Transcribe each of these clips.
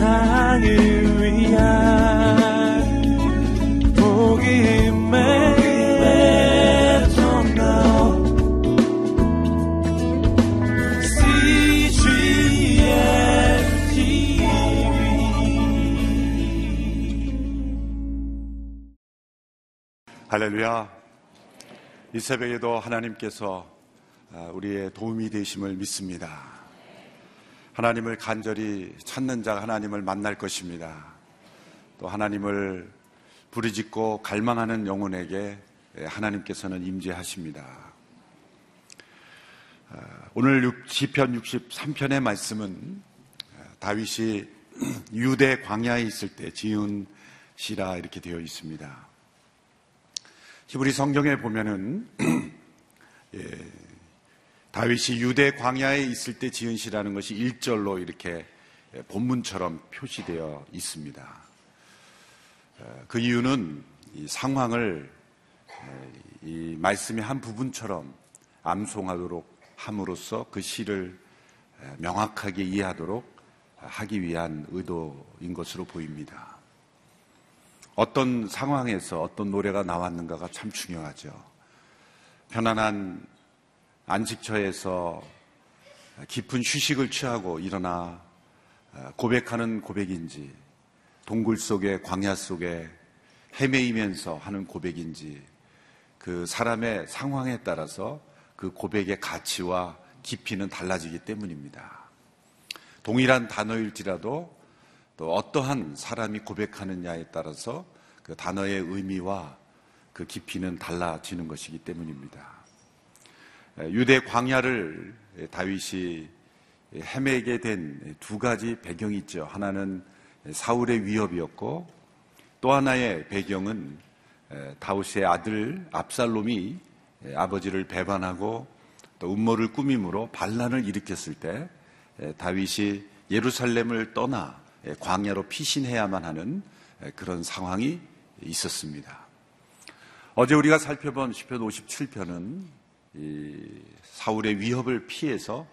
세상을 위한 복음의 할렐루야. 이 새벽에도 하나님께서 아, 우리의 도움이 되심을 믿습니다. 하나님을 간절히 찾는 자가 하나님을 만날 것입니다. 또 하나님을 부르짖고 갈망하는 영혼에게 하나님께서는 임재하십니다. 아, 오늘 시편 63편의 말씀은 아, 다윗이 유대 광야에 있을 때 지은 시라 이렇게 되어 있습니다. 히브리 성경에 보면은 예, 다윗이 유대 광야에 있을 때 지은 시라는 것이 1절로 이렇게 본문처럼 표시되어 있습니다. 어, 그 이유는 이 상황을 이 말씀의 한 부분처럼 암송하도록 함으로써 그 시를 명확하게 이해하도록 하기 위한 의도인 것으로 보입니다. 어떤 상황에서 어떤 노래가 나왔는가가 참 중요하죠. 편안한 안식처에서 깊은 휴식을 취하고 일어나 고백하는 고백인지, 동굴 속에 광야 속에 헤매이면서 하는 고백인지, 그 사람의 상황에 따라서 그 고백의 가치와 깊이는 달라지기 때문입니다. 동일한 단어일지라도 또 어떠한 사람이 고백하느냐에 따라서 그 단어의 의미와 그 깊이는 달라지는 것이기 때문입니다. 유대 광야를 다윗이 헤매게 된 두 가지 배경이 있죠. 하나는 사울의 위협이었고 또 하나의 배경은 다윗의 아들 압살롬이 아버지를 배반하고 또 음모를 꾸밈으로 반란을 일으켰을 때 다윗이 예루살렘을 떠나 예, 광야로 피신해야만 하는 예, 그런 상황이 있었습니다. 어제 우리가 살펴본 시편 57편은 사울의 위협을 피해서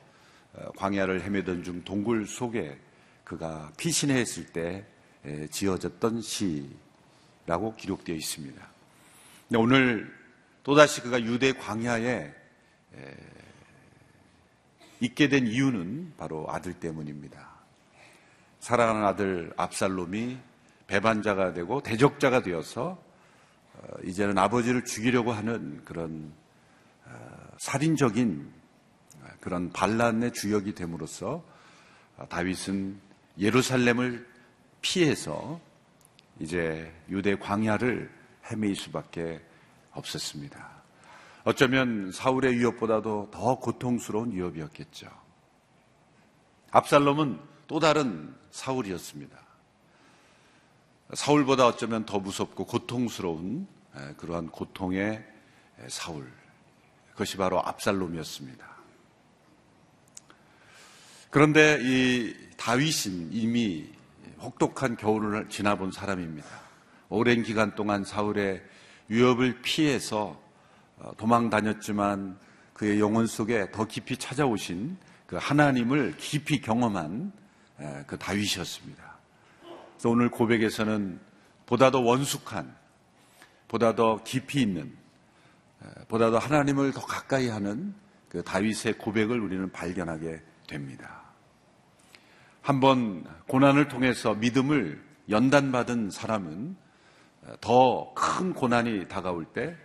어, 광야를 헤매던 중 동굴 속에 그가 피신했을 때 예, 지어졌던 시라고 기록되어 있습니다. 오늘 또다시 그가 유대 광야에 있게 된 이유는 바로 아들 때문입니다. 사랑하는 아들 압살롬이 배반자가 되고 대적자가 되어서 어, 이제는 아버지를 죽이려고 하는 그런 어, 살인적인 어, 그런 반란의 주역이 됨으로써 다윗은 예루살렘을 피해서 이제 유대 광야를 헤매일 수밖에 없었습니다. 어쩌면 사울의 위협보다도 더 고통스러운 위협이었겠죠. 압살롬은 또 다른 사울이었습니다. 사울보다 어쩌면 더 무섭고 고통스러운 그러한 고통의 사울. 그것이 바로 압살롬이었습니다. 그런데 이 다윗은 이미 혹독한 겨울을 지나본 사람입니다. 오랜 기간 동안 사울의 위협을 피해서 어, 도망 다녔지만 그의 영혼 속에 더 깊이 찾아오신 그 하나님을 깊이 경험한 그 다윗이었습니다. 그래서 오늘 고백에서는 보다 더 원숙한, 보다 더 깊이 있는, 보다 더 하나님을 더 가까이 하는 그 다윗의 고백을 우리는 발견하게 됩니다. 한번 고난을 통해서 믿음을 연단받은 사람은 더 큰 고난이 다가올 때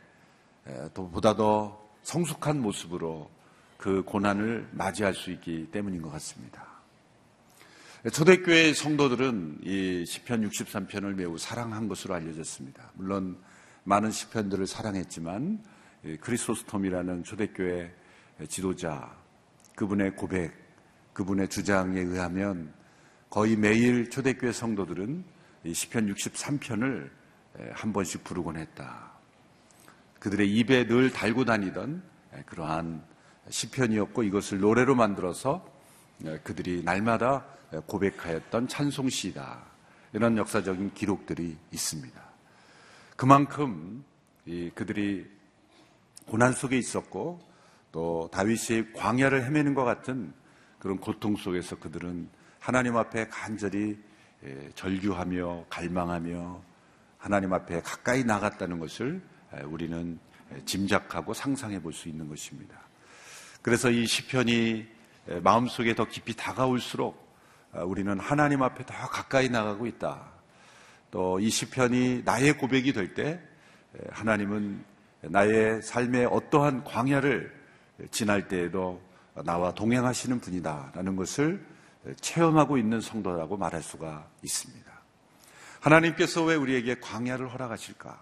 보다 더 성숙한 모습으로 그 고난을 맞이할 수 있기 때문인 것 같습니다. 초대교회 성도들은 이 시편 63편을 매우 사랑한 것으로 알려졌습니다. 물론 많은 시편들을 사랑했지만 크리스토스톰이라는 초대교회 지도자 그분의 고백, 그분의 주장에 의하면 거의 매일 초대교회 성도들은 이 시편 63편을 한 번씩 부르곤 했다. 그들의 입에 늘 달고 다니던 그러한 시편이었고 이것을 노래로 만들어서 그들이 날마다 고백하였던 찬송시다. 이런 역사적인 기록들이 있습니다. 그만큼 그들이 고난 속에 있었고 또 다윗이 광야를 헤매는 것 같은 그런 고통 속에서 그들은 하나님 앞에 간절히 예, 절규하며 갈망하며 하나님 앞에 가까이 나갔다는 것을 우리는 짐작하고 상상해 볼 수 있는 것입니다. 그래서 이 시편이 마음속에 더 깊이 다가올수록 아, 우리는 하나님 앞에 더 가까이 나가고 있다. 또 이 시편이 나의 고백이 될 때 하나님은 나의 삶의 어떠한 광야를 지날 때에도 나와 동행하시는 분이다라는 것을 체험하고 있는 성도라고 말할 수가 있습니다. 하나님께서 왜 우리에게 광야를 허락하실까?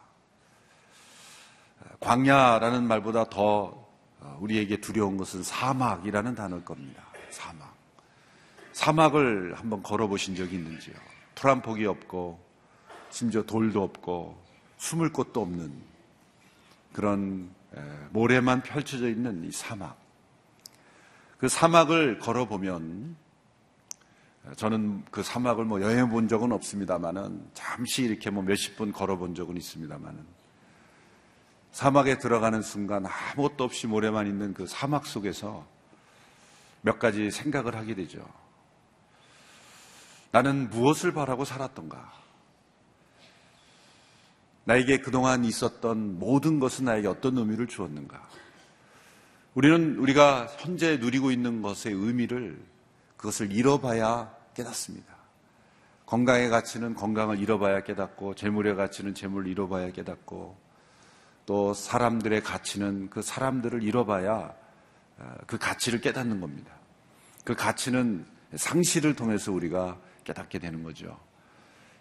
광야라는 말보다 더 우리에게 두려운 것은 사막이라는 단어일 겁니다. 사막. 사막을 한번 걸어보신 적이 있는지요? 풀한 폭이 없고, 심지어 돌도 없고, 숨을 곳도 없는 그런 모래만 펼쳐져 있는 이 사막. 그 사막을 걸어보면 저는 그 사막을 뭐 여행해 본 적은 없습니다만은 잠시 이렇게 뭐 몇십 분 걸어본 적은 있습니다만은 사막에 들어가는 순간 아무것도 없이 모래만 있는 그 사막 속에서 몇 가지 생각을 하게 되죠. 나는 무엇을 바라고 살았던가? 나에게 그동안 있었던 모든 것은 나에게 어떤 의미를 주었는가? 우리는 우리가 현재 누리고 있는 것의 의미를 그것을 잃어봐야 깨닫습니다. 건강의 가치는 건강을 잃어봐야 깨닫고 재물의 가치는 재물을 잃어봐야 깨닫고 또 사람들의 가치는 그 사람들을 잃어봐야 어, 그 가치를 깨닫는 겁니다. 그 가치는 상실을 통해서 우리가 깨닫게 되는 거죠.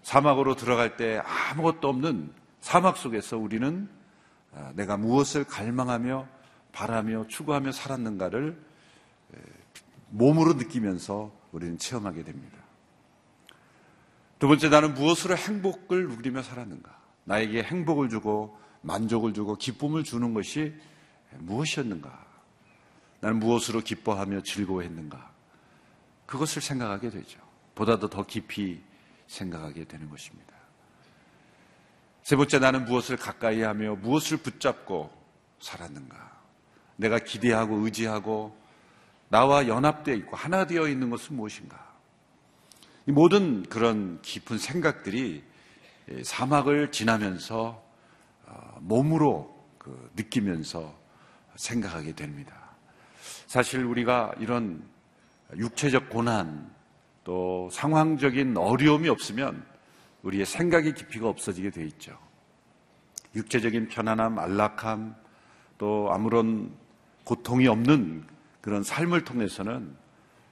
사막으로 들어갈 때 아무것도 없는 사막 속에서 우리는 어, 내가 무엇을 갈망하며 바라며 추구하며 살았는가를 몸으로 느끼면서 우리는 체험하게 됩니다. 두 번째, 나는 무엇으로 행복을 누리며 살았는가? 나에게 행복을 주고 만족을 주고 기쁨을 주는 것이 무엇이었는가? 나는 무엇으로 기뻐하며 즐거워했는가? 그것을 생각하게 되죠. 보다도 더 깊이 생각하게 되는 것입니다. 세 번째, 나는 무엇을 가까이 하며 무엇을 붙잡고 살았는가? 내가 기대하고 의지하고 나와 연합되어 있고 하나 되어 있는 것은 무엇인가? 이 모든 그런 깊은 생각들이 사막을 지나면서 어, 몸으로 그 느끼면서 생각하게 됩니다. 사실 우리가 이런 육체적 고난 또 상황적인 어려움이 없으면 우리의 생각의 깊이가 없어지게 돼 있죠. 육체적인 편안함, 안락함, 또 아무런 고통이 없는 그런 삶을 통해서는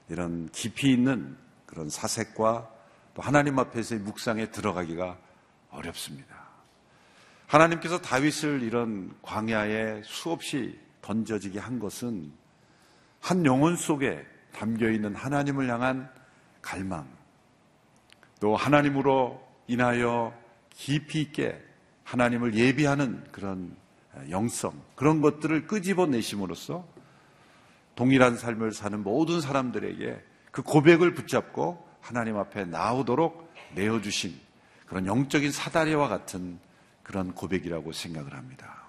이런 깊이 있는 그런 사색과 또 하나님 앞에서의 묵상에 들어가기가 어렵습니다. 하나님께서 다윗을 이런 광야에 수없이 던져지게 한 것은 한 영혼 속에 담겨 있는 하나님을 향한 갈망, 또 하나님으로 인하여 깊이 있게 하나님을 예비하는 그런 영성, 그런 것들을 끄집어내심으로써 동일한 삶을 사는 모든 사람들에게 그 고백을 붙잡고 하나님 앞에 나오도록 내어주신 그런 영적인 사다리와 같은 그런 고백이라고 생각을 합니다.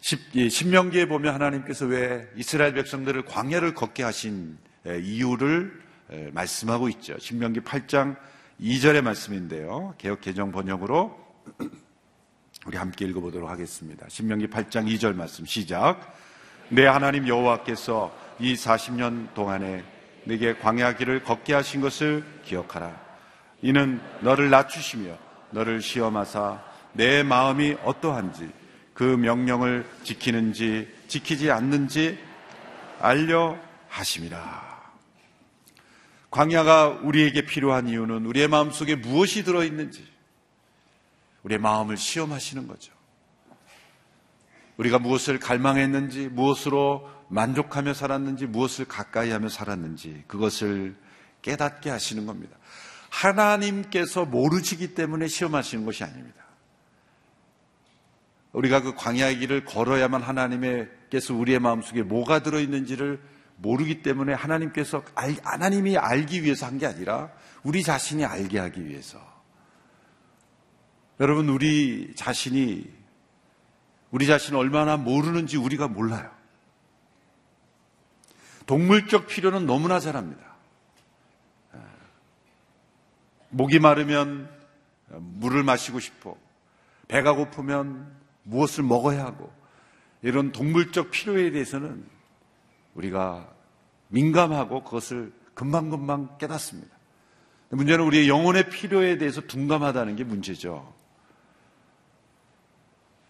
신명기에 보면 하나님께서 왜 이스라엘 백성들을 광야를 걷게 하신 이유를 말씀하고 있죠. 신명기 8장 2절의 말씀인데요. 개혁 개정 번역으로 우리 함께 읽어보도록 하겠습니다. 신명기 8장 2절 말씀 시작. 내 하나님 여호와께서 이 40년 동안에 내게 광야 길을 걷게 하신 것을 기억하라. 이는 너를 낮추시며 너를 시험하사 내 마음이 어떠한지 그 명령을 지키는지 지키지 않는지 알려 하심이라. 광야가 우리에게 필요한 이유는 우리의 마음속에 무엇이 들어 있는지 우리의 마음을 시험하시는 거죠. 우리가 무엇을 갈망했는지, 무엇으로 만족하며 살았는지, 무엇을 가까이 하며 살았는지, 그것을 깨닫게 하시는 겁니다. 하나님께서 모르시기 때문에 시험하시는 것이 아닙니다. 우리가 그 광야의 길을 걸어야만 하나님께서 우리의 마음속에 뭐가 들어있는지를 모르기 때문에 하나님께서, 하나님이 알기 위해서 한 게 아니라 우리 자신이 알게 하기 위해서. 여러분, 우리 자신이 우리 자신을 얼마나 모르는지 우리가 몰라요. 동물적 필요는 너무나 잘합니다. 목이 마르면 물을 마시고 싶어. 배가 고프면 무엇을 먹어야 하고 이런 동물적 필요에 대해서는 우리가 민감하고 그것을 금방금방 깨닫습니다. 문제는 우리의 영혼의 필요에 대해서 둔감하다는 게 문제죠.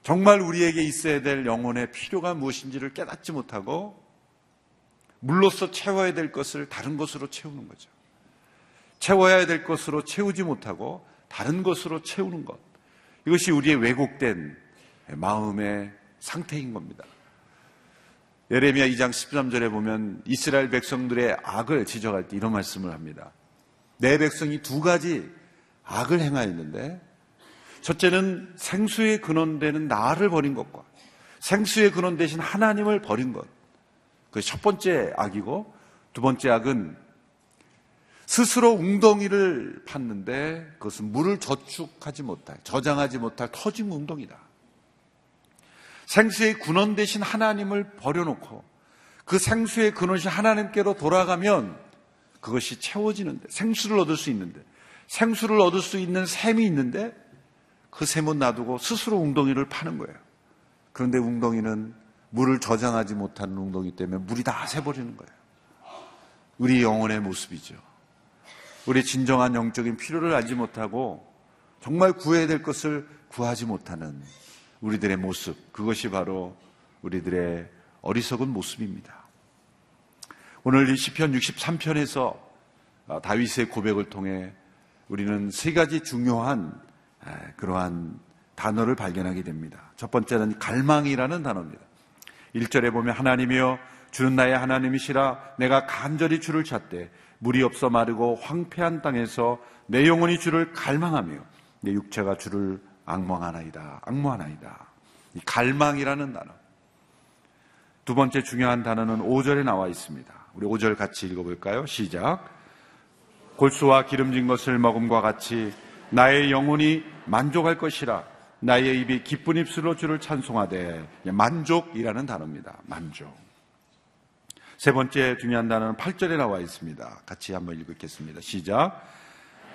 정말 우리에게 있어야 될 영혼의 필요가 무엇인지를 깨닫지 못하고 물로서 채워야 될 것을 다른 것으로 채우는 거죠. 채워야 될 것으로 채우지 못하고 다른 것으로 채우는 것. 이것이 우리의 왜곡된 마음의 상태인 겁니다. 예레미야 2장 13절에 보면 이스라엘 백성들의 악을 지적할 때 이런 말씀을 합니다. 내 백성이 두 가지 악을 행하였는데 첫째는 생수의 근원되는 나를 버린 것과 생수의 근원 대신 하나님을 버린 것. 그 첫 번째 악이고 두 번째 악은 스스로 웅덩이를 팠는데 그것은 물을 저축하지 못할, 저장하지 못할 터진 웅덩이다. 생수의 근원 대신 하나님을 버려놓고 그 생수의 근원이 하나님께로 돌아가면 그것이 채워지는데 생수를 얻을 수 있는데 생수를 얻을 수 있는 샘이 있는데 그 샘은 놔두고 스스로 웅덩이를 파는 거예요. 그런데 웅덩이는 물을 저장하지 못하는 웅덩이 때문에 물이 다 새버리는 거예요. 우리 영혼의 모습이죠. 우리 진정한 영적인 필요를 알지 못하고 정말 구해야 될 것을 구하지 못하는 우리들의 모습, 그것이 바로 우리들의 어리석은 모습입니다. 오늘 이 시편 63편에서 아, 다윗의 고백을 통해 우리는 세 가지 중요한 아, 그러한 단어를 발견하게 됩니다. 첫 번째는 갈망이라는 단어입니다. 1절에 보면 하나님이여 주는 나의 하나님이시라 내가 간절히 주를 찾되 물이 없어 마르고 황폐한 땅에서 내 영혼이 주를 갈망하며 내 육체가 주를 악망하나이다. 악무하나이다. 이 갈망이라는 단어. 두 번째 중요한 단어는 5절에 나와 있습니다. 우리 5절 같이 읽어볼까요? 시작. 골수와 기름진 것을 먹음과 같이 나의 영혼이 만족할 것이라 나의 입이 기쁜 입술로 주를 찬송하되 만족이라는 단어입니다. 만족. 세 번째 중요한 단어는 8절에 나와 있습니다. 같이 한번 읽겠습니다. 시작.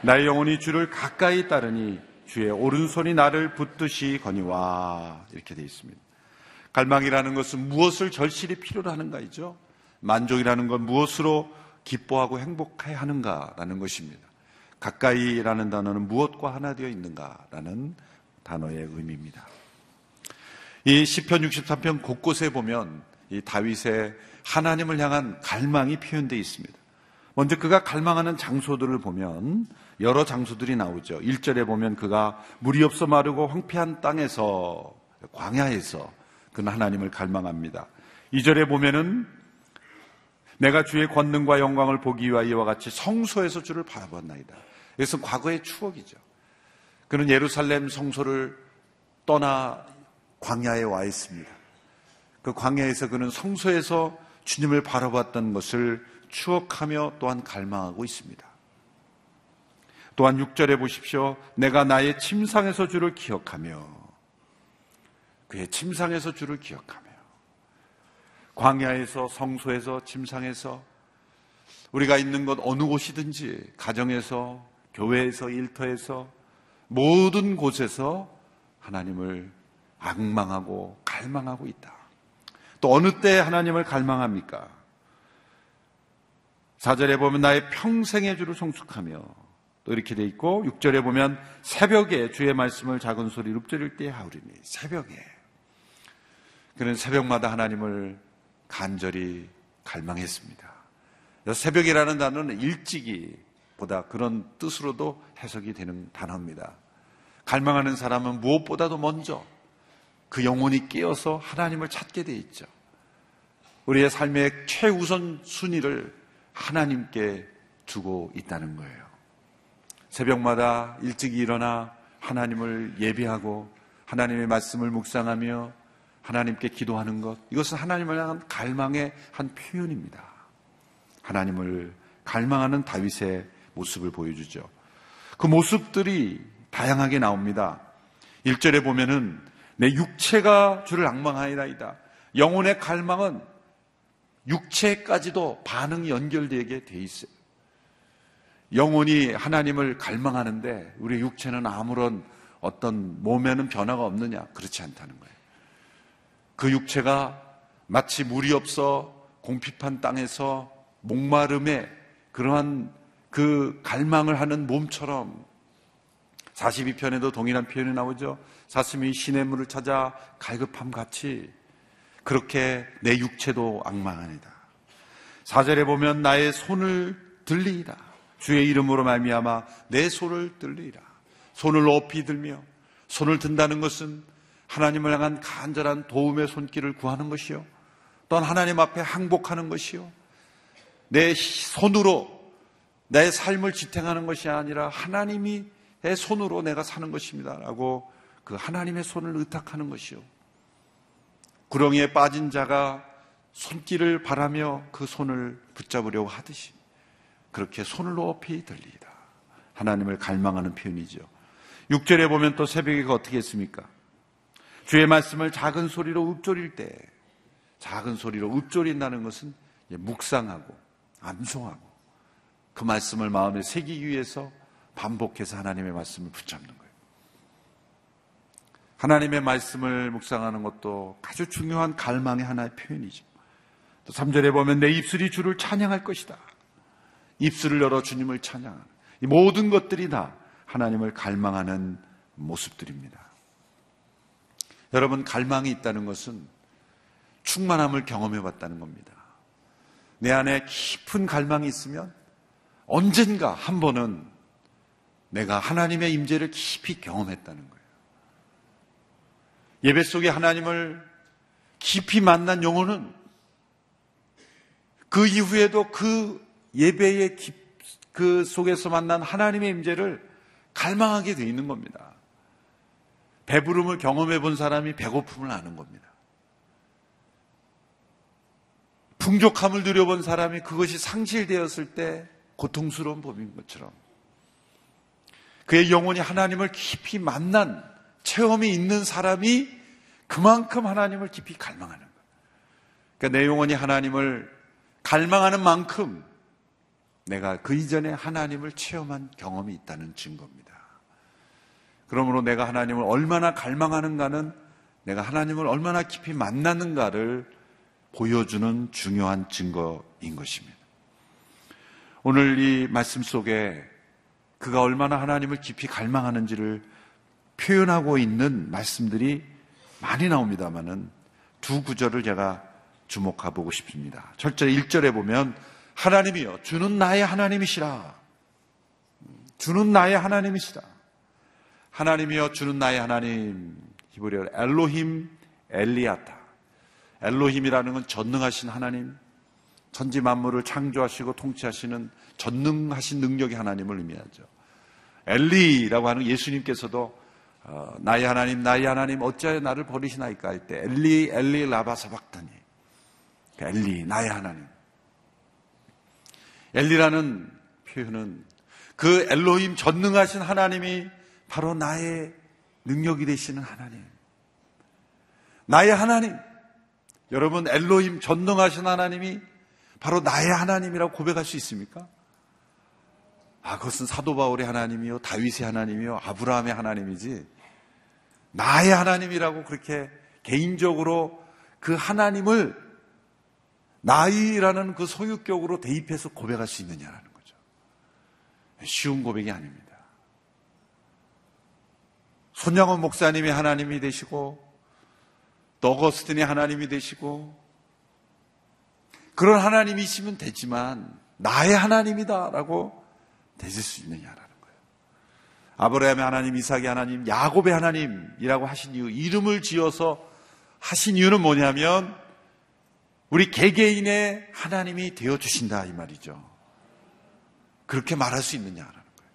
나의 영혼이 주를 가까이 따르니 주의 오른손이 나를 붙듯이 거니와 이렇게 되어 있습니다. 갈망이라는 것은 무엇을 절실히 필요로 하는가이죠. 만족이라는 건 무엇으로 기뻐하고 행복해 하는가라는 것입니다. 가까이라는 단어는 무엇과 하나 되어 있는가라는 단어의 의미입니다. 이 시편 63편 곳곳에 보면 이 다윗의 하나님을 향한 갈망이 표현되어 있습니다. 먼저 그가 갈망하는 장소들을 보면 여러 장소들이 나오죠. 1절에 보면 그가 물이 없어 마르고 황폐한 땅에서 광야에서 그는 하나님을 갈망합니다. 2절에 보면은 내가 주의 권능과 영광을 보기 위하여 이와 같이 성소에서 주를 바라봤나이다. 이것은 과거의 추억이죠. 그는 예루살렘 성소를 떠나 광야에 와 있습니다. 그 광야에서 그는 성소에서 주님을 바라봤던 것을 추억하며 또한 갈망하고 있습니다. 또한 6절에 보십시오. 내가 나의 침상에서 주를 기억하며 그의 침상에서 주를 기억하며 광야에서 성소에서 침상에서 우리가 있는 것 어느 곳이든지 가정에서 교회에서 일터에서 모든 곳에서 하나님을 악망하고 갈망하고 있다. 또 어느 때 하나님을 갈망합니까? 4절에 보면 나의 평생의 주를 성숙하며 또 이렇게 돼 있고 6절에 보면 새벽에 주의 말씀을 작은 소리로 읊조릴 때 하오리니 새벽에 그는 새벽마다 하나님을 간절히 갈망했습니다. 새벽이라는 단어는 일찍이 보다 그런 뜻으로도 해석이 되는 단어입니다. 갈망하는 사람은 무엇보다도 먼저 그 영혼이 깨어서 하나님을 찾게 돼 있죠. 우리의 삶의 최우선 순위를 하나님께 두고 있다는 거예요. 새벽마다 일찍 일어나 하나님을 예배하고 하나님의 말씀을 묵상하며 하나님께 기도하는 것, 이것은 하나님을 향한 갈망의 한 표현입니다. 하나님을 갈망하는 다윗의 모습을 보여주죠. 그 모습들이 다양하게 나옵니다. 1절에 보면은 내 육체가 주를 악망하이다이다. 영혼의 갈망은 육체까지도 반응이 연결되게 돼 있어요. 영혼이 하나님을 갈망하는데 우리 육체는 아무런 어떤 몸에는 변화가 없느냐? 그렇지 않다는 거예요. 그 육체가 마치 물이 없어 공핍한 땅에서 목마름에 그러한 그 갈망을 하는 몸처럼 42편에도 동일한 표현이 나오죠. 사슴이 시냇물을 찾아 갈급함 같이 그렇게 내 육체도 악망하니다. 사절에 보면 나의 손을 들리이다. 주의 이름으로 말미암아 내 손을 들리이라. 손을 높이 들며 손을 든다는 것은 하나님을 향한 간절한 도움의 손길을 구하는 것이요. 또한 하나님 앞에 항복하는 것이요. 내 손으로 내 삶을 지탱하는 것이 아니라 하나님이 내 손으로 내가 사는 것입니다. 라고 그 하나님의 손을 의탁하는 것이요. 구렁이에 빠진 자가 손길을 바라며 그 손을 붙잡으려고 하듯이 그렇게 손을 높이 들리다. 하나님을 갈망하는 표현이죠. 6절에 보면 또 새벽에 그 어떻게 했습니까? 주의 말씀을 작은 소리로 읊조릴 때 작은 소리로 읊조린다는 것은 묵상하고 암송하고 그 말씀을 마음에 새기기 위해서 반복해서 하나님의 말씀을 붙잡는 거예요. 하나님의 말씀을 묵상하는 것도 아주 중요한 갈망의 하나의 표현이죠. 또 3절에 보면 내 입술이 주를 찬양할 것이다. 입술을 열어 주님을 찬양하는 이 모든 것들이 다 하나님을 갈망하는 모습들입니다. 여러분 갈망이 있다는 것은 충만함을 경험해 봤다는 겁니다. 내 안에 깊은 갈망이 있으면 언젠가 한 번은 내가 하나님의 임재를 깊이 경험했다는 거예요. 예배 속에 하나님을 깊이 만난 영혼은 그 이후에도 그 예배의 그 속에서 만난 하나님의 임재를 갈망하게 되어 있는 겁니다. 배부름을 경험해 본 사람이 배고픔을 아는 겁니다. 풍족함을 누려본 사람이 그것이 상실되었을 때 고통스러운 법인 것처럼 그의 영혼이 하나님을 깊이 만난 체험이 있는 사람이 그만큼 하나님을 깊이 갈망하는 거예요. 그러니까 내 영혼이 하나님을 갈망하는 만큼 내가 그 이전에 하나님을 체험한 경험이 있다는 증거입니다. 그러므로 내가 하나님을 얼마나 갈망하는가는 내가 하나님을 얼마나 깊이 만나는가를 보여주는 중요한 증거인 것입니다. 오늘 이 말씀 속에 그가 얼마나 하나님을 깊이 갈망하는지를 표현하고 있는 말씀들이 많이 나옵니다만은 두 구절을 제가 주목해 보고 싶습니다. 철저 1절에 보면 하나님이여 주는 나의 하나님이시라. 주는 나의 하나님이시라. 하나님이여 주는 나의 하나님 히브리어 엘로힘 엘리아타. 엘로힘이라는 건 전능하신 하나님, 천지 만물을 창조하시고 통치하시는 전능하신 능력의 하나님을 의미하죠. 엘리라고 하는 예수님께서도 어, 나의 하나님, 나의 하나님, 어찌하여 나를 버리시나이까 할 때 엘리, 엘리 라바사박다니 엘리, 나의 하나님. 엘리라는 표현은 그 엘로힘 전능하신 하나님이 바로 나의 능력이 되시는 하나님. 나의 하나님. 여러분, 엘로힘 전능하신 하나님이 바로 나의 하나님이라고 고백할 수 있습니까? 아, 그것은 사도 바울의 하나님이요, 다윗의 하나님이요, 아브라함의 하나님이지. 나의 하나님이라고 그렇게 개인적으로 그 하나님을 나이라는 그 소유격으로 대입해서 고백할 수 있느냐라는 거죠. 쉬운 고백이 아닙니다. 손양원 목사님이 하나님이 되시고, 너거스틴이 하나님이 되시고, 그런 하나님이시면 되지만, 나의 하나님이다라고 되실 수 있느냐라는 거예요. 아브라함의 하나님, 이삭의 하나님, 야곱의 하나님이라고 하신 이유, 이름을 지어서 하신 이유는 뭐냐면, 우리 개개인의 하나님이 되어 주신다 이 말이죠. 그렇게 말할 수 있느냐라는 거예요.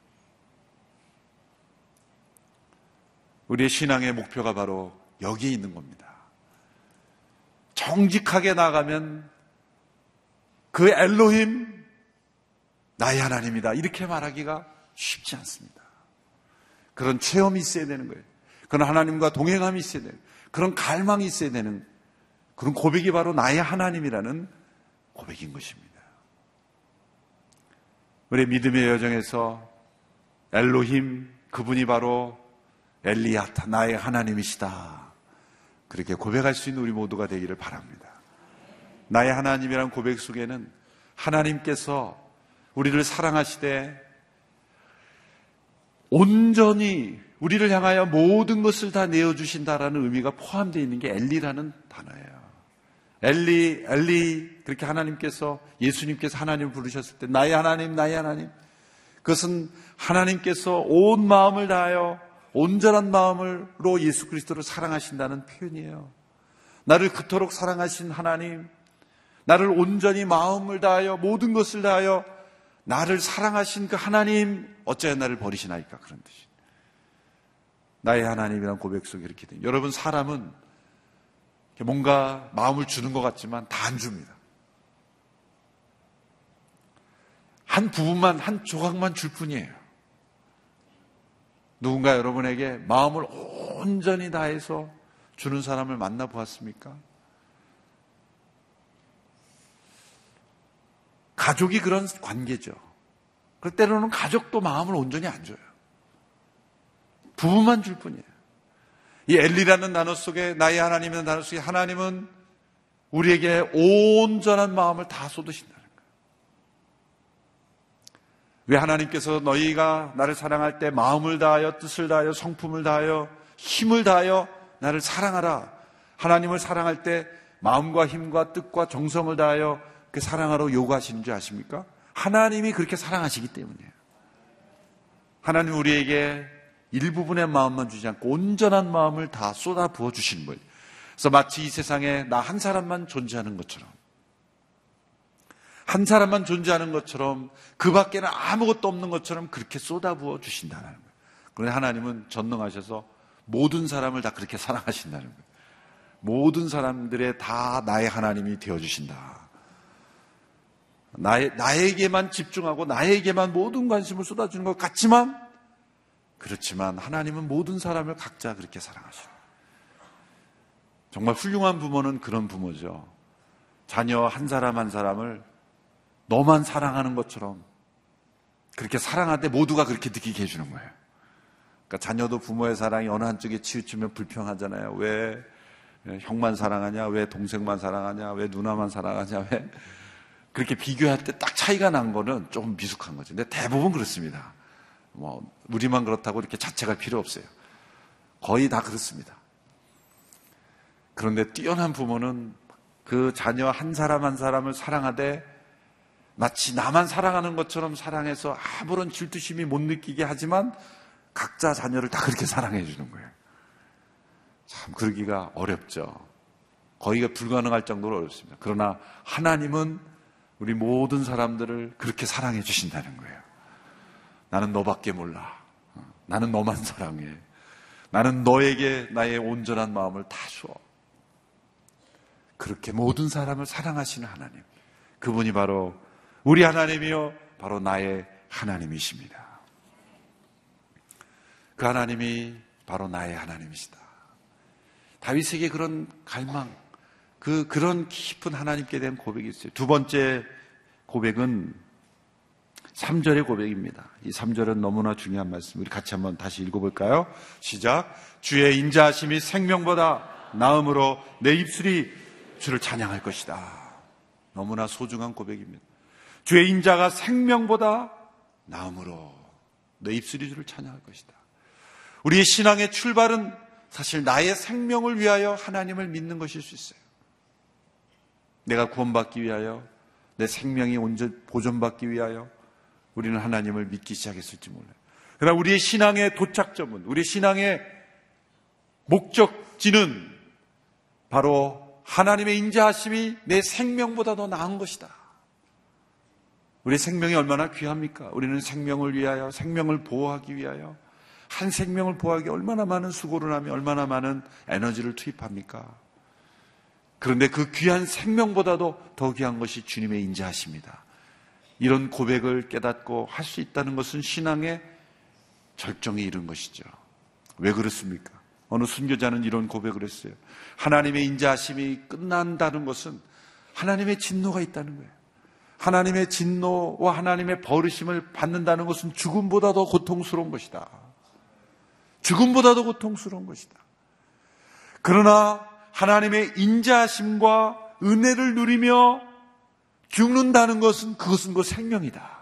우리의 신앙의 목표가 바로 여기에 있는 겁니다. 정직하게 나가면 그 엘로힘 나의 하나님이다 이렇게 말하기가 쉽지 않습니다. 그런 체험이 있어야 되는 거예요. 그런 하나님과 동행함이 있어야 되는 그런 갈망이 있어야 되는 그런 고백이 바로 나의 하나님이라는 고백인 것입니다. 우리 믿음의 여정에서 엘로힘 그분이 바로 엘리야타 나의 하나님이시다. 그렇게 고백할 수 있는 우리 모두가 되기를 바랍니다. 나의 하나님이란 고백 속에는 하나님께서 우리를 사랑하시되 온전히 우리를 향하여 모든 것을 다 내어주신다라는 의미가 포함되어 있는 게 엘리라는 단어예요. 엘리, 엘리, 그렇게 하나님께서, 예수님께서 하나님을 부르셨을 때, 나의 하나님, 나의 하나님. 그것은 하나님께서 온 마음을 다하여 온전한 마음으로 예수 그리스도를 사랑하신다는 표현이에요. 나를 그토록 사랑하신 하나님, 나를 온전히 마음을 다하여 모든 것을 다하여 나를 사랑하신 그 하나님, 어찌하여 나를 버리시나이까? 그런 뜻이. 나의 하나님이란 고백 속에 이렇게 돼. 여러분, 사람은 뭔가 마음을 주는 것 같지만 다 안 줍니다. 한 부분만, 한 조각만 줄 뿐이에요. 누군가 여러분에게 마음을 온전히 다해서 주는 사람을 만나보았습니까? 가족이 그런 관계죠. 그 때로는 가족도 마음을 온전히 안 줘요. 부부만 줄 뿐이에요. 이 엘리라는 단어 속에 나의 하나님이라는 단어 속에 하나님은 우리에게 온전한 마음을 다 쏟으신다는 거예요. 왜 하나님께서 너희가 나를 사랑할 때 마음을 다하여 뜻을 다하여 성품을 다하여 힘을 다하여 나를 사랑하라. 하나님을 사랑할 때 마음과 힘과 뜻과 정성을 다하여 그 사랑하러 요구하시는 줄 아십니까? 하나님이 그렇게 사랑하시기 때문이에요. 하나님 우리에게 일부분의 마음만 주지 않고 온전한 마음을 다 쏟아 부어 주시는 거예요. 그래서 마치 이 세상에 나 한 사람만 존재하는 것처럼 한 사람만 존재하는 것처럼 그 밖에는 아무것도 없는 것처럼 그렇게 쏟아 부어 주신다는 거예요. 그런데 하나님은 전능하셔서 모든 사람을 다 그렇게 사랑하신다는 거예요. 모든 사람들의 다 나의 하나님이 되어 주신다. 나의, 나에게만 집중하고 나에게만 모든 관심을 쏟아주는 것 같지만 그렇지만 하나님은 모든 사람을 각자 그렇게 사랑하셔요. 정말 훌륭한 부모는 그런 부모죠. 자녀 한 사람 한 사람을 너만 사랑하는 것처럼 그렇게 사랑하되 모두가 그렇게 느끼게 해주는 거예요. 그러니까 자녀도 부모의 사랑이 어느 한쪽에 치우치면 불평하잖아요. 왜 형만 사랑하냐? 왜 동생만 사랑하냐? 왜 누나만 사랑하냐? 왜 그렇게 비교할 때 딱 차이가 난 거는 조금 미숙한 거죠. 근데 대부분 그렇습니다. 뭐 우리만 그렇다고 이렇게 자책할 필요 없어요. 거의 다 그렇습니다. 그런데 뛰어난 부모는 그 자녀 한 사람 한 사람을 사랑하되 마치 나만 사랑하는 것처럼 사랑해서 아무런 질투심이 못 느끼게 하지만 각자 자녀를 다 그렇게 사랑해 주는 거예요. 참 그러기가 어렵죠. 거의가 불가능할 정도로 어렵습니다. 그러나 하나님은 우리 모든 사람들을 그렇게 사랑해 주신다는 거예요. 나는 너밖에 몰라. 나는 너만 사랑해. 나는 너에게 나의 온전한 마음을 다 줘. 그렇게 모든 사람을 사랑하시는 하나님. 그분이 바로 우리 하나님이요. 바로 나의 하나님이십니다. 그 하나님이 바로 나의 하나님이시다. 다윗에게 그런 갈망, 그, 그런 깊은 하나님께 대한 고백이 있어요. 두 번째 고백은 3절의 고백입니다. 이 3절은 너무나 중요한 말씀. 우리 같이 한번 다시 읽어볼까요? 시작. 주의 인자하심이 생명보다 나음으로 내 입술이 주를 찬양할 것이다. 너무나 소중한 고백입니다. 주의 인자가 생명보다 나음으로 내 입술이 주를 찬양할 것이다. 우리의 신앙의 출발은 사실 나의 생명을 위하여 하나님을 믿는 것일 수 있어요. 내가 구원받기 위하여 내 생명이 온전 보존받기 위하여 우리는 하나님을 믿기 시작했을지 몰라요. 그러나 우리의 신앙의 도착점은, 우리의 신앙의 목적지는 바로 하나님의 인자하심이 내 생명보다 더 나은 것이다. 우리의 생명이 얼마나 귀합니까? 우리는 생명을 위하여, 생명을 보호하기 위하여, 한 생명을 보호하기 얼마나 많은 수고를 하며 얼마나 많은 에너지를 투입합니까? 그런데 그 귀한 생명보다도 더 귀한 것이 주님의 인자하십니다. 이런 고백을 깨닫고 할 수 있다는 것은 신앙의 절정에 이른 것이죠. 왜 그렇습니까? 어느 순교자는 이런 고백을 했어요. 하나님의 인자하심이 끝난다는 것은 하나님의 진노가 있다는 거예요. 하나님의 진노와 하나님의 버르심을 받는다는 것은 죽음보다 더 고통스러운 것이다. 죽음보다 더 고통스러운 것이다. 그러나 하나님의 인자심과 은혜를 누리며 죽는다는 것은 그것은 그 생명이다.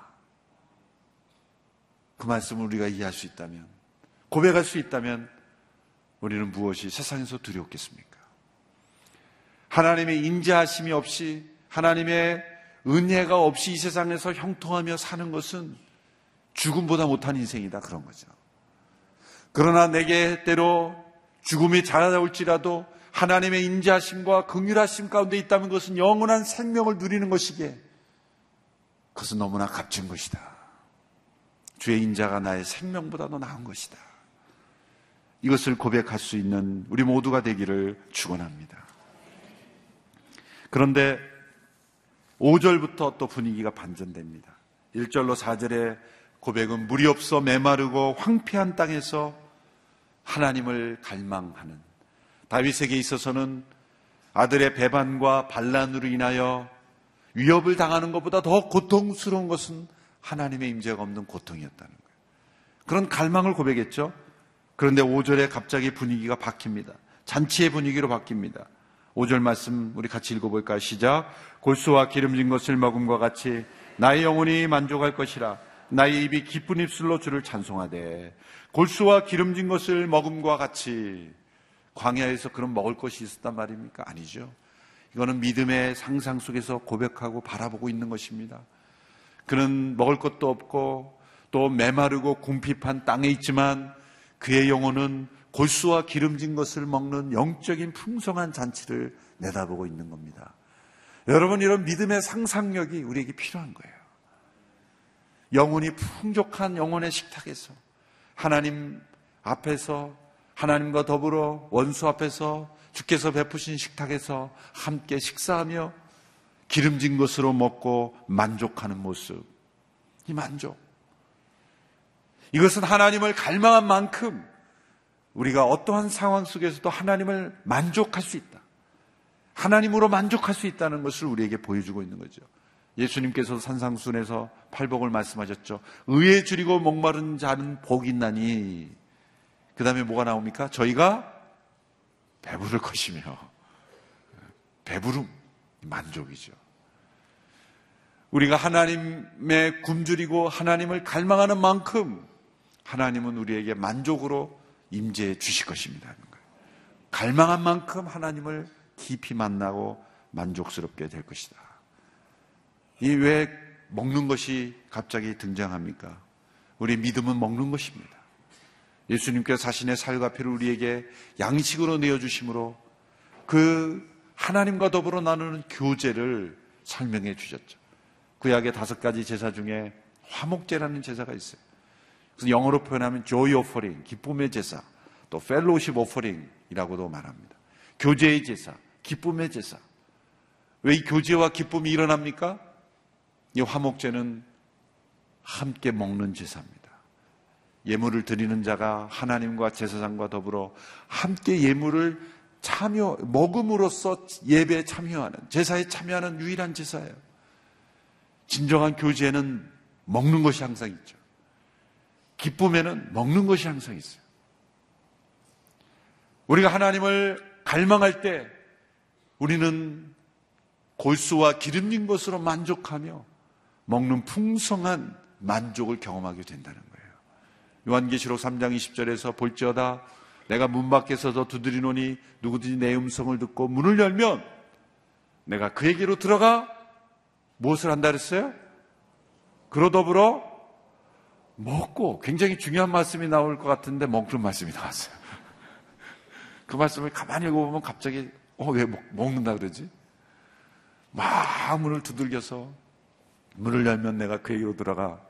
그 말씀을 우리가 이해할 수 있다면, 고백할 수 있다면, 우리는 무엇이 세상에서 두렵겠습니까? 하나님의 인자하심이 없이, 하나님의 은혜가 없이 이 세상에서 형통하며 사는 것은 죽음보다 못한 인생이다. 그런 거죠. 그러나 내게 때로 죽음이 찾아올지라도 하나님의 인자하심과 긍휼하심 가운데 있다면 그것은 영원한 생명을 누리는 것이기에 그것은 너무나 값진 것이다. 주의 인자가 나의 생명보다 더 나은 것이다. 이것을 고백할 수 있는 우리 모두가 되기를 축원합니다. 그런데 5절부터 또 분위기가 반전됩니다. 1절로 4절의 고백은 물이 없어 메마르고 황폐한 땅에서 하나님을 갈망하는 다윗에게 있어서는 아들의 배반과 반란으로 인하여 위협을 당하는 것보다 더 고통스러운 것은 하나님의 임재가 없는 고통이었다는 거예요. 그런 갈망을 고백했죠. 그런데 5절에 갑자기 분위기가 바뀝니다. 잔치의 분위기로 바뀝니다. 5절 말씀 우리 같이 읽어볼까요? 시작. 골수와 기름진 것을 먹음과 같이 나의 영혼이 만족할 것이라. 나의 입이 기쁜 입술로 주를 찬송하되 골수와 기름진 것을 먹음과 같이 광야에서 그런 먹을 것이 있었단 말입니까? 아니죠. 이거는 믿음의 상상 속에서 고백하고 바라보고 있는 것입니다. 그는 먹을 것도 없고 또 메마르고 궁핍한 땅에 있지만 그의 영혼은 골수와 기름진 것을 먹는 영적인 풍성한 잔치를 내다보고 있는 겁니다. 여러분 이런 믿음의 상상력이 우리에게 필요한 거예요. 영혼이 풍족한 영혼의 식탁에서 하나님 앞에서 하나님과 더불어 원수 앞에서 주께서 베푸신 식탁에서 함께 식사하며 기름진 것으로 먹고 만족하는 모습. 이 만족. 이것은 하나님을 갈망한 만큼 우리가 어떠한 상황 속에서도 하나님을 만족할 수 있다. 하나님으로 만족할 수 있다는 것을 우리에게 보여주고 있는 거죠. 예수님께서 산상순에서 팔복을 말씀하셨죠. 의에 줄이고 목마른 자는 복이 있나니. 그 다음에 뭐가 나옵니까? 저희가 배부를 것이며. 배부름. 만족이죠. 우리가 하나님의 굶주리고 하나님을 갈망하는 만큼 하나님은 우리에게 만족으로 임재해 주실 것입니다. 갈망한 만큼 하나님을 깊이 만나고 만족스럽게 될 것이다. 이 왜 먹는 것이 갑자기 등장합니까? 우리 믿음은 먹는 것입니다. 예수님께서 자신의 살과 피를 우리에게 양식으로 내어주심으로 그 하나님과 더불어 나누는 교제를 설명해 주셨죠. 구약의 다섯 가지 제사 중에 화목제라는 제사가 있어요. 그래서 영어로 표현하면 joy offering, 기쁨의 제사, 또 fellowship offering이라고도 말합니다. 교제의 제사, 기쁨의 제사. 왜 이 교제와 기쁨이 일어납니까? 이 화목제는 함께 먹는 제사입니다. 예물을 드리는 자가 하나님과 제사장과 더불어 함께 예물을 참여, 먹음으로써 예배에 참여하는, 제사에 참여하는 유일한 제사예요. 진정한 교제에는 먹는 것이 항상 있죠. 기쁨에는 먹는 것이 항상 있어요. 우리가 하나님을 갈망할 때 우리는 골수와 기름진 것으로 만족하며 먹는 풍성한 만족을 경험하게 된다는 거예요. 요한계시록 3장 20절에서 볼지어다 내가 문 밖에 서서 두드리노니 누구든지 내 음성을 듣고 문을 열면 내가 그에게로 들어가 무엇을 한다 그랬어요? 그러 더불어 먹고 굉장히 중요한 말씀이 나올 것 같은데 먹는 말씀이 나왔어요. 그 말씀을 가만히 읽어보면 갑자기 어, 왜 먹, 먹는다 그러지? 막 문을 두들겨서 문을 열면 내가 그에게로 들어가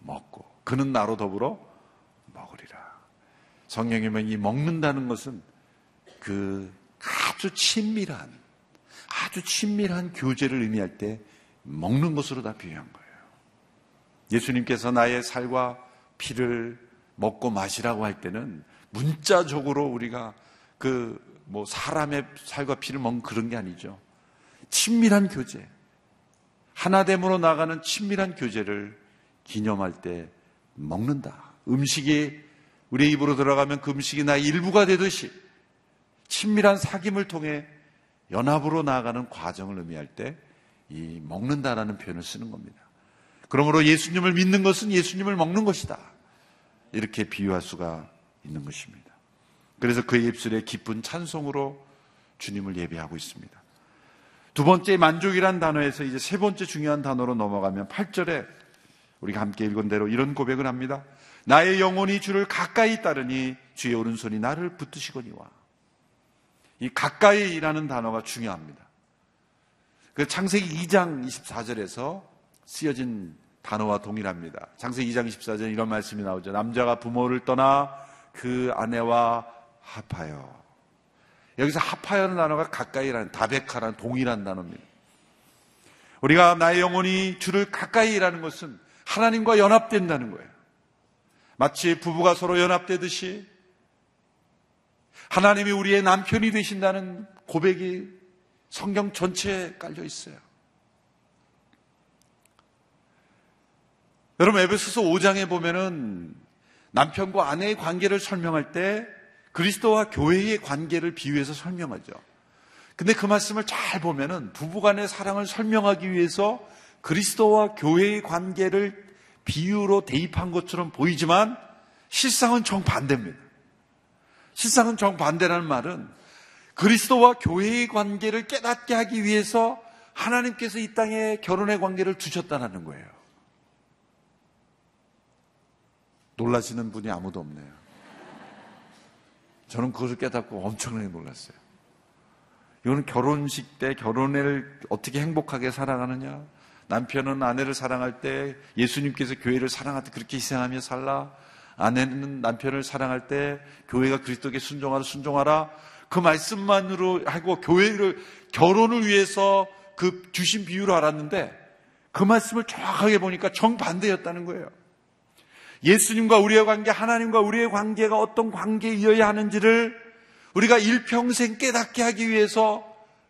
먹고 그는 나로 더불어 먹으리라. 성령이면 이 먹는다는 것은 그 아주 친밀한 아주 친밀한 교제를 의미할 때 먹는 것으로 다 비유한 거예요. 예수님께서 나의 살과 피를 먹고 마시라고 할 때는 문자적으로 우리가 그 뭐 사람의 살과 피를 먹는 그런 게 아니죠. 친밀한 교제. 하나됨으로 나가는 친밀한 교제를 기념할 때 먹는다. 음식이 우리 입으로 들어가면 그 음식이 나의 일부가 되듯이 친밀한 사귐을 통해 연합으로 나아가는 과정을 의미할 때 이 먹는다라는 표현을 쓰는 겁니다. 그러므로 예수님을 믿는 것은 예수님을 먹는 것이다. 이렇게 비유할 수가 있는 것입니다. 그래서 그의 입술에 기쁜 찬송으로 주님을 예배하고 있습니다. 두 번째 만족이란 단어에서 이제 세 번째 중요한 단어로 넘어가면 8절에 우리가 함께 읽은 대로 이런 고백을 합니다. 나의 영혼이 주를 가까이 따르니 주의 오른손이 나를 붙드시거니와. 이 가까이라는 단어가 중요합니다. 그 창세기 2장 24절에서 쓰여진 단어와 동일합니다. 창세기 2장 24절에 이런 말씀이 나오죠. 남자가 부모를 떠나 그 아내와 합하여. 여기서 합하여는 단어가 가까이라는 다백하라는 동일한 단어입니다. 우리가 나의 영혼이 주를 가까이 일하는 것은 하나님과 연합된다는 거예요. 마치 부부가 서로 연합되듯이 하나님이 우리의 남편이 되신다는 고백이 성경 전체에 깔려 있어요. 여러분 에베소서 5장에 보면은 남편과 아내의 관계를 설명할 때 그리스도와 교회의 관계를 비유해서 설명하죠. 근데 그 말씀을 잘 보면은 부부간의 사랑을 설명하기 위해서 그리스도와 교회의 관계를 비유로 대입한 것처럼 보이지만 실상은 정반대입니다. 실상은 정반대라는 말은 그리스도와 교회의 관계를 깨닫게 하기 위해서 하나님께서 이 땅에 결혼의 관계를 두셨다는 거예요. 놀라시는 분이 아무도 없네요. 저는 그것을 깨닫고 엄청나게 놀랐어요. 이거는 결혼식 때 결혼을 어떻게 행복하게 살아가느냐? 남편은 아내를 사랑할 때 예수님께서 교회를 사랑할 때 그렇게 희생하며 살라. 아내는 남편을 사랑할 때 교회가 그리스도께 순종하라 순종하라. 그 말씀만으로 하고 교회를 결혼을 위해서 그 주신 비유로 알았는데 그 말씀을 정확하게 보니까 정반대였다는 거예요. 예수님과 우리의 관계, 하나님과 우리의 관계가 어떤 관계이어야 하는지를 우리가 일평생 깨닫게 하기 위해서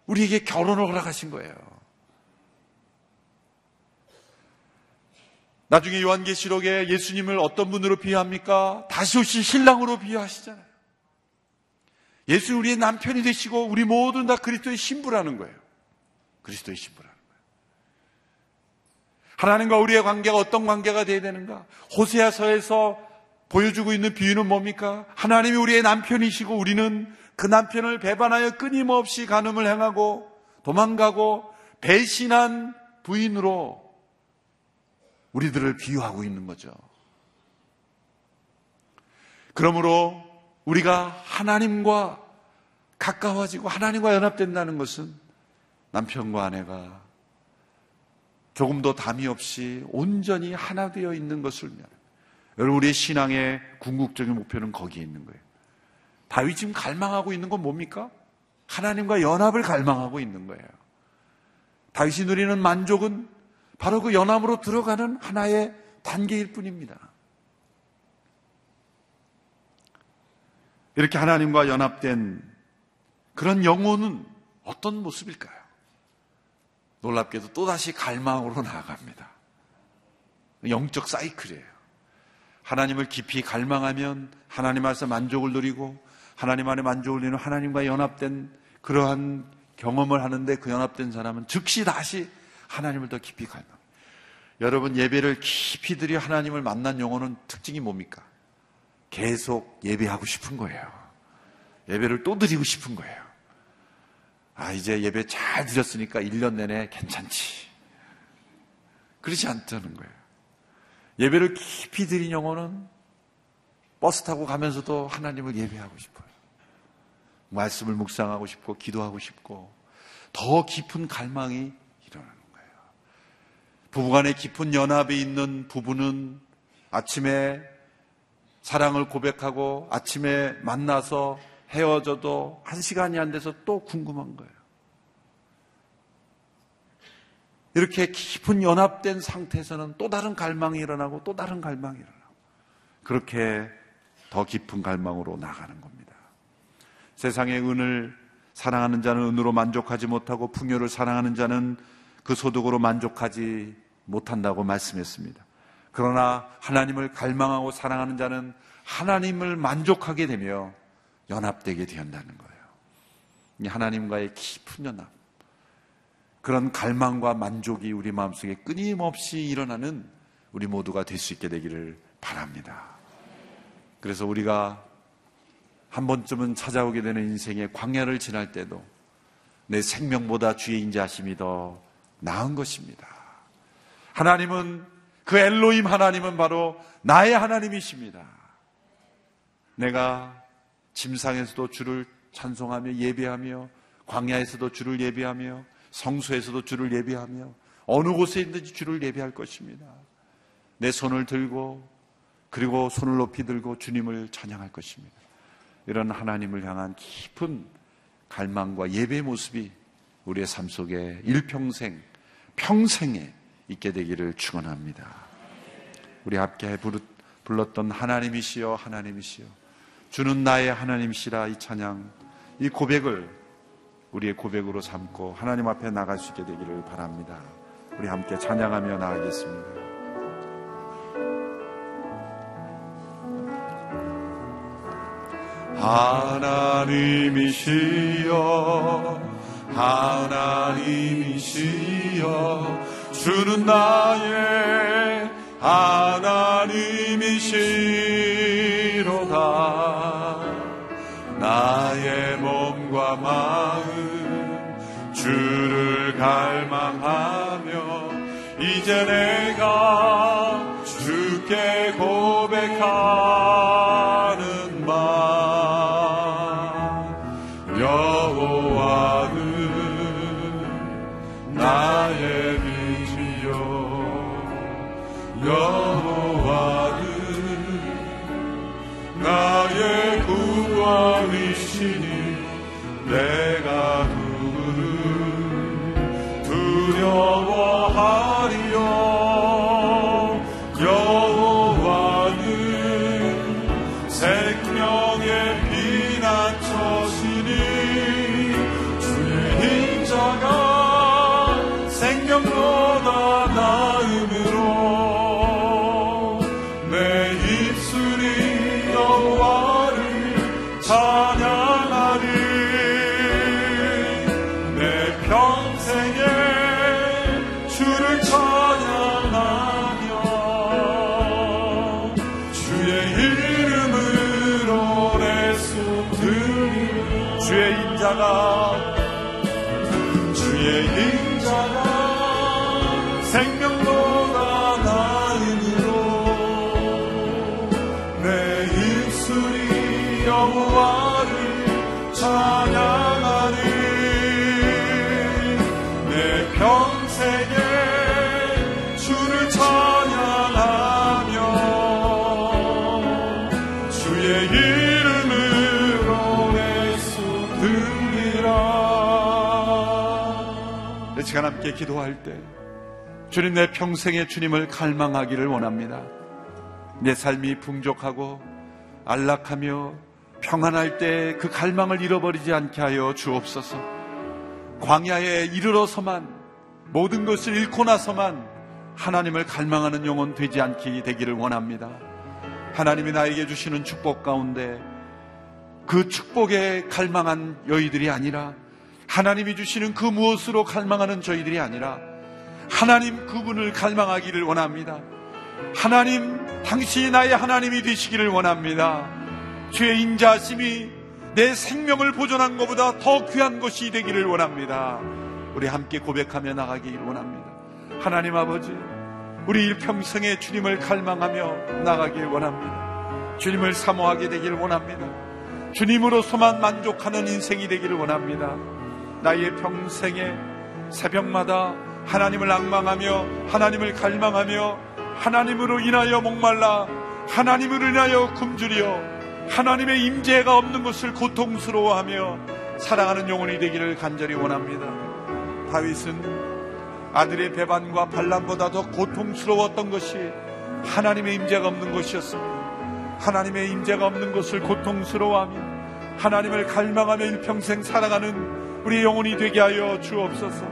우리에게 결혼을 허락하신 거예요. 나중에 요한계시록에 예수님을 어떤 분으로 비유합니까? 다시 오실 신랑으로 비유하시잖아요. 예수 우리의 남편이 되시고 우리 모두는 다 그리스도의 신부라는 거예요. 그리스도의 신부라는 거예요. 하나님과 우리의 관계가 어떤 관계가 되어야 되는가? 호세아서에서 보여주고 있는 비유는 뭡니까? 하나님이 우리의 남편이시고 우리는 그 남편을 배반하여 끊임없이 간음을 행하고 도망가고 배신한 부인으로 우리들을 비유하고 있는 거죠. 그러므로 우리가 하나님과 가까워지고 하나님과 연합된다는 것은 남편과 아내가 조금 더 담이 없이 온전히 하나 되어 있는 것을 여러분 우리의 신앙의 궁극적인 목표는 거기에 있는 거예요. 다윗이 지금 갈망하고 있는 건 뭡니까? 하나님과 연합을 갈망하고 있는 거예요. 다윗이 누리는 만족은 바로 그 연합으로 들어가는 하나의 단계일 뿐입니다. 이렇게 하나님과 연합된 그런 영혼은 어떤 모습일까요? 놀랍게도 또다시 갈망으로 나아갑니다. 영적 사이클이에요. 하나님을 깊이 갈망하면 하나님 안에서 만족을 누리고 하나님 안에 만족을 누리는 하나님과 연합된 그러한 경험을 하는데 그 연합된 사람은 즉시 다시 하나님을 더 깊이 갈망. 여러분 예배를 깊이 드려 하나님을 만난 영혼은 특징이 뭡니까? 계속 예배하고 싶은 거예요. 예배를 또 드리고 싶은 거예요. 아, 이제 예배 잘 드렸으니까 1년 내내 괜찮지. 그렇지 않다는 거예요. 예배를 깊이 드린 영혼은 버스 타고 가면서도 하나님을 예배하고 싶어요. 말씀을 묵상하고 싶고, 기도하고 싶고, 더 깊은 갈망이. 부부간의 깊은 연합이 있는 부부는 아침에 사랑을 고백하고 아침에 만나서 헤어져도 한 시간이 안 돼서 또 궁금한 거예요. 이렇게 깊은 연합된 상태에서는 또 다른 갈망이 일어나고 또 다른 갈망이 일어나고 그렇게 더 깊은 갈망으로 나가는 겁니다. 세상의 은을 사랑하는 자는 은으로 만족하지 못하고 풍요를 사랑하는 자는 그 소득으로 만족하지 못한다고 말씀했습니다. 그러나 하나님을 갈망하고 사랑하는 자는 하나님을 만족하게 되며 연합되게 된다는 거예요. 하나님과의 깊은 연합. 그런 갈망과 만족이 우리 마음속에 끊임없이 일어나는 우리 모두가 될 수 있게 되기를 바랍니다. 그래서 우리가 한 번쯤은 찾아오게 되는 인생의 광야를 지날 때도 내 생명보다 주의 인자하심이 더 나은 것입니다. 하나님은 그 엘로임 하나님은 바로 나의 하나님이십니다. 내가 짐상에서도 주를 찬송하며 예배하며 광야에서도 주를 예배하며 성소에서도 주를 예배하며 어느 곳에 있든지 주를 예배할 것입니다. 내 손을 들고 그리고 손을 높이 들고 주님을 찬양할 것입니다. 이런 하나님을 향한 깊은 갈망과 예배 모습이 우리의 삶 속에 일평생 평생에 있게 되기를 축원합니다. 우리 함께 불렀던 하나님이시여 하나님이시여 주는 나의 하나님이시라 이 찬양 이 고백을 우리의 고백으로 삼고 하나님 앞에 나갈 수 있게 되기를 바랍니다. 우리 함께 찬양하며 나가겠습니다. 하나님이시여 하나님이시여 주는 나의 하나님이시로다. 나의 몸과 마음 주를 갈망하며 이제 내가 주께 고백하 시간 함께 기도할 때 주님 내 평생에 주님을 갈망하기를 원합니다. 내 삶이 풍족하고 안락하며 평안할 때 그 갈망을 잃어버리지 않게 하여 주옵소서. 광야에 이르러서만 모든 것을 잃고 나서만 하나님을 갈망하는 영혼 되지 않게 되기를 원합니다. 하나님이 나에게 주시는 축복 가운데 그 축복에 갈망한 여의들이 아니라 하나님이 주시는 그 무엇으로 갈망하는 저희들이 아니라 하나님 그분을 갈망하기를 원합니다. 하나님, 당신이 나의 하나님이 되시기를 원합니다. 주의 인자심이 내 생명을 보존한 것보다 더 귀한 것이 되기를 원합니다. 우리 함께 고백하며 나가기를 원합니다. 하나님 아버지, 우리 일평생에 주님을 갈망하며 나가길 원합니다. 주님을 사모하게 되기를 원합니다. 주님으로서만 만족하는 인생이 되기를 원합니다. 나의 평생에 새벽마다 하나님을 악망하며 하나님을 갈망하며 하나님으로 인하여 목말라 하나님으로 인하여 굶주려 하나님의 임재가 없는 것을 고통스러워하며 사랑하는 영혼이 되기를 간절히 원합니다. 다윗은 아들의 배반과 반란보다 더 고통스러웠던 것이 하나님의 임재가 없는 것이었습니다. 하나님의 임재가 없는 것을 고통스러워하며 하나님을 갈망하며 일평생 살아가는 우리 영혼이 되게 하여 주옵소서.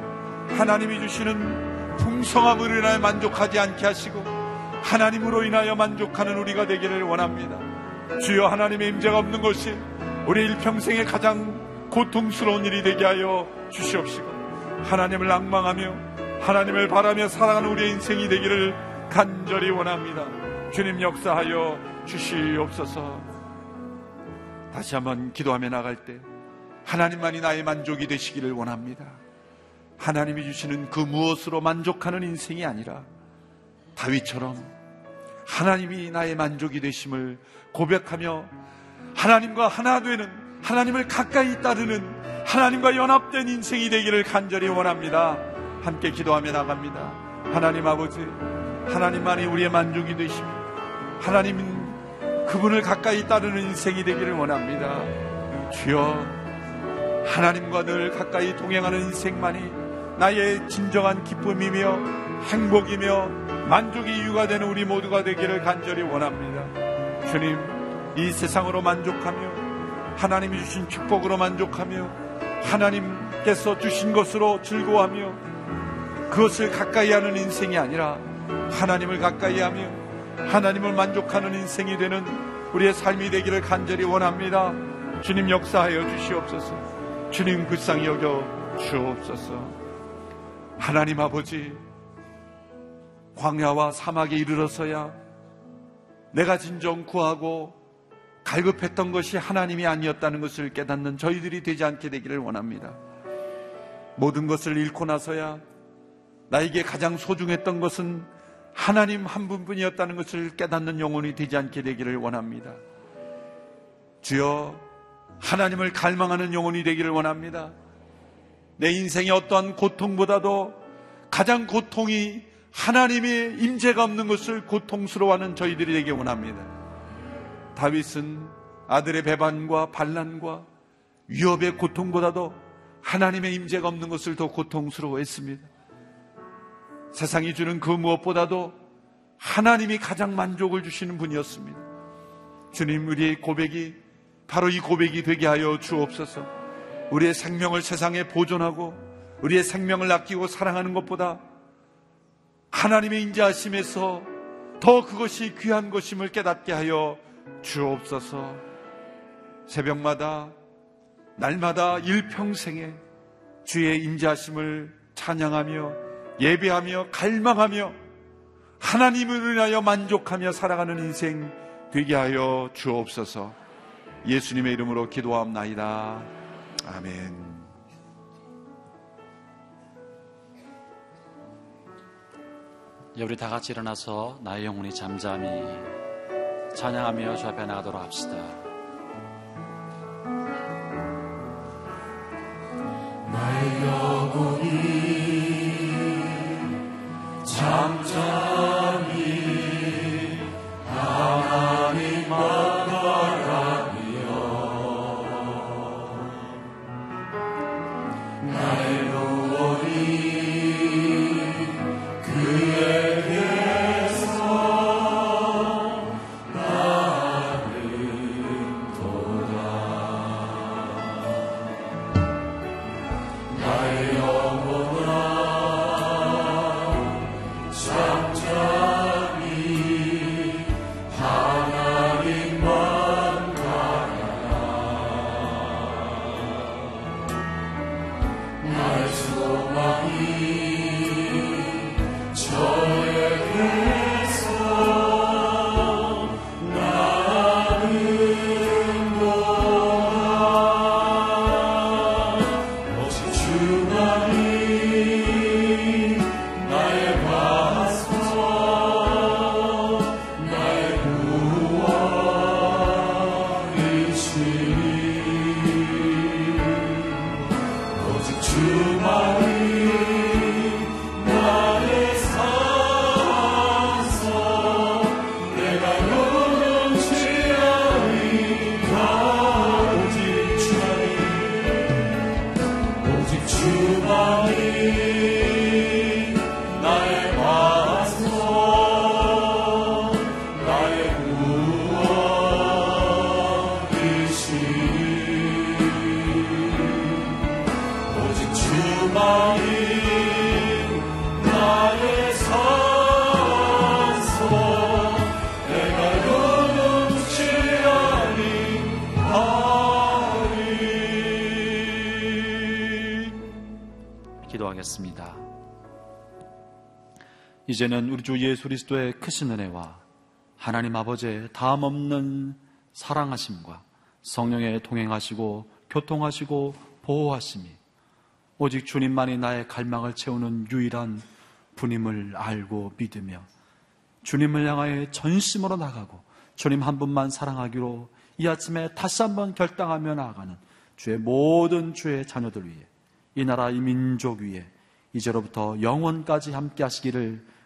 하나님이 주시는 풍성함으로 인하여 만족하지 않게 하시고 하나님으로 인하여 만족하는 우리가 되기를 원합니다. 주여 하나님의 임재가 없는 것이 우리 일평생에 가장 고통스러운 일이 되게 하여 주시옵시고 하나님을 낭망하며 하나님을 바라며 살아가는 우리의 인생이 되기를 간절히 원합니다. 주님 역사하여 주시옵소서. 다시 한번 기도하며 나갈 때 하나님만이 나의 만족이 되시기를 원합니다. 하나님이 주시는 그 무엇으로 만족하는 인생이 아니라 다윗처럼 하나님이 나의 만족이 되심을 고백하며 하나님과 하나 되는 하나님을 가까이 따르는 하나님과 연합된 인생이 되기를 간절히 원합니다. 함께 기도하며 나갑니다. 하나님 아버지, 하나님만이 우리의 만족이 되시며 하나님은 그분을 가까이 따르는 인생이 되기를 원합니다. 주여, 하나님과 늘 가까이 동행하는 인생만이 나의 진정한 기쁨이며 행복이며 만족의 이유가 되는 우리 모두가 되기를 간절히 원합니다. 주님, 이 세상으로 만족하며 하나님이 주신 축복으로 만족하며 하나님께서 주신 것으로 즐거워하며 그것을 가까이 하는 인생이 아니라 하나님을 가까이 하며 하나님을 만족하는 인생이 되는 우리의 삶이 되기를 간절히 원합니다. 주님 역사하여 주시옵소서. 주님 불쌍히 여겨 주옵소서. 하나님 아버지, 광야와 사막에 이르러서야 내가 진정 구하고 갈급했던 것이 하나님이 아니었다는 것을 깨닫는 저희들이 되지 않게 되기를 원합니다. 모든 것을 잃고 나서야 나에게 가장 소중했던 것은 하나님 한 분뿐이었다는 것을 깨닫는 영혼이 되지 않게 되기를 원합니다. 주여, 하나님을 갈망하는 영혼이 되기를 원합니다. 내 인생의 어떠한 고통보다도 가장 고통이 하나님의 임재가 없는 것을 고통스러워하는 저희들이 되기 원합니다. 다윗은 아들의 배반과 반란과 위협의 고통보다도 하나님의 임재가 없는 것을 더 고통스러워했습니다. 세상이 주는 그 무엇보다도 하나님이 가장 만족을 주시는 분이었습니다. 주님, 우리의 고백이 바로 이 고백이 되게 하여 주옵소서. 우리의 생명을 세상에 보존하고 우리의 생명을 아끼고 사랑하는 것보다 하나님의 인자하심에서 더 그것이 귀한 것임을 깨닫게 하여 주옵소서. 새벽마다 날마다 일평생에 주의 인자하심을 찬양하며 예배하며 갈망하며 하나님을 인하여 만족하며 살아가는 인생 되게 하여 주옵소서. 예수님의 이름으로 기도합나이다. 아멘. 예, 우리 다 같이 일어나서 나의 영혼이 잠잠히 찬양하며 주 앞에 나가도록 합시다. 나의 영혼이 잠잠 이제는 우리 주 예수 그리스도의 크신 은혜와 하나님 아버지의 다음 없는 사랑하심과 성령의 동행하시고 교통하시고 보호하심이 오직 주님만이 나의 갈망을 채우는 유일한 분임을 알고 믿으며 주님을 향하여 전심으로 나가고 주님 한 분만 사랑하기로 이 아침에 다시 한번 결단하며 나아가는 주의 모든 주의 자녀들 위해 이 나라 이 민족 위에 이제로부터 영원까지 함께 하시기를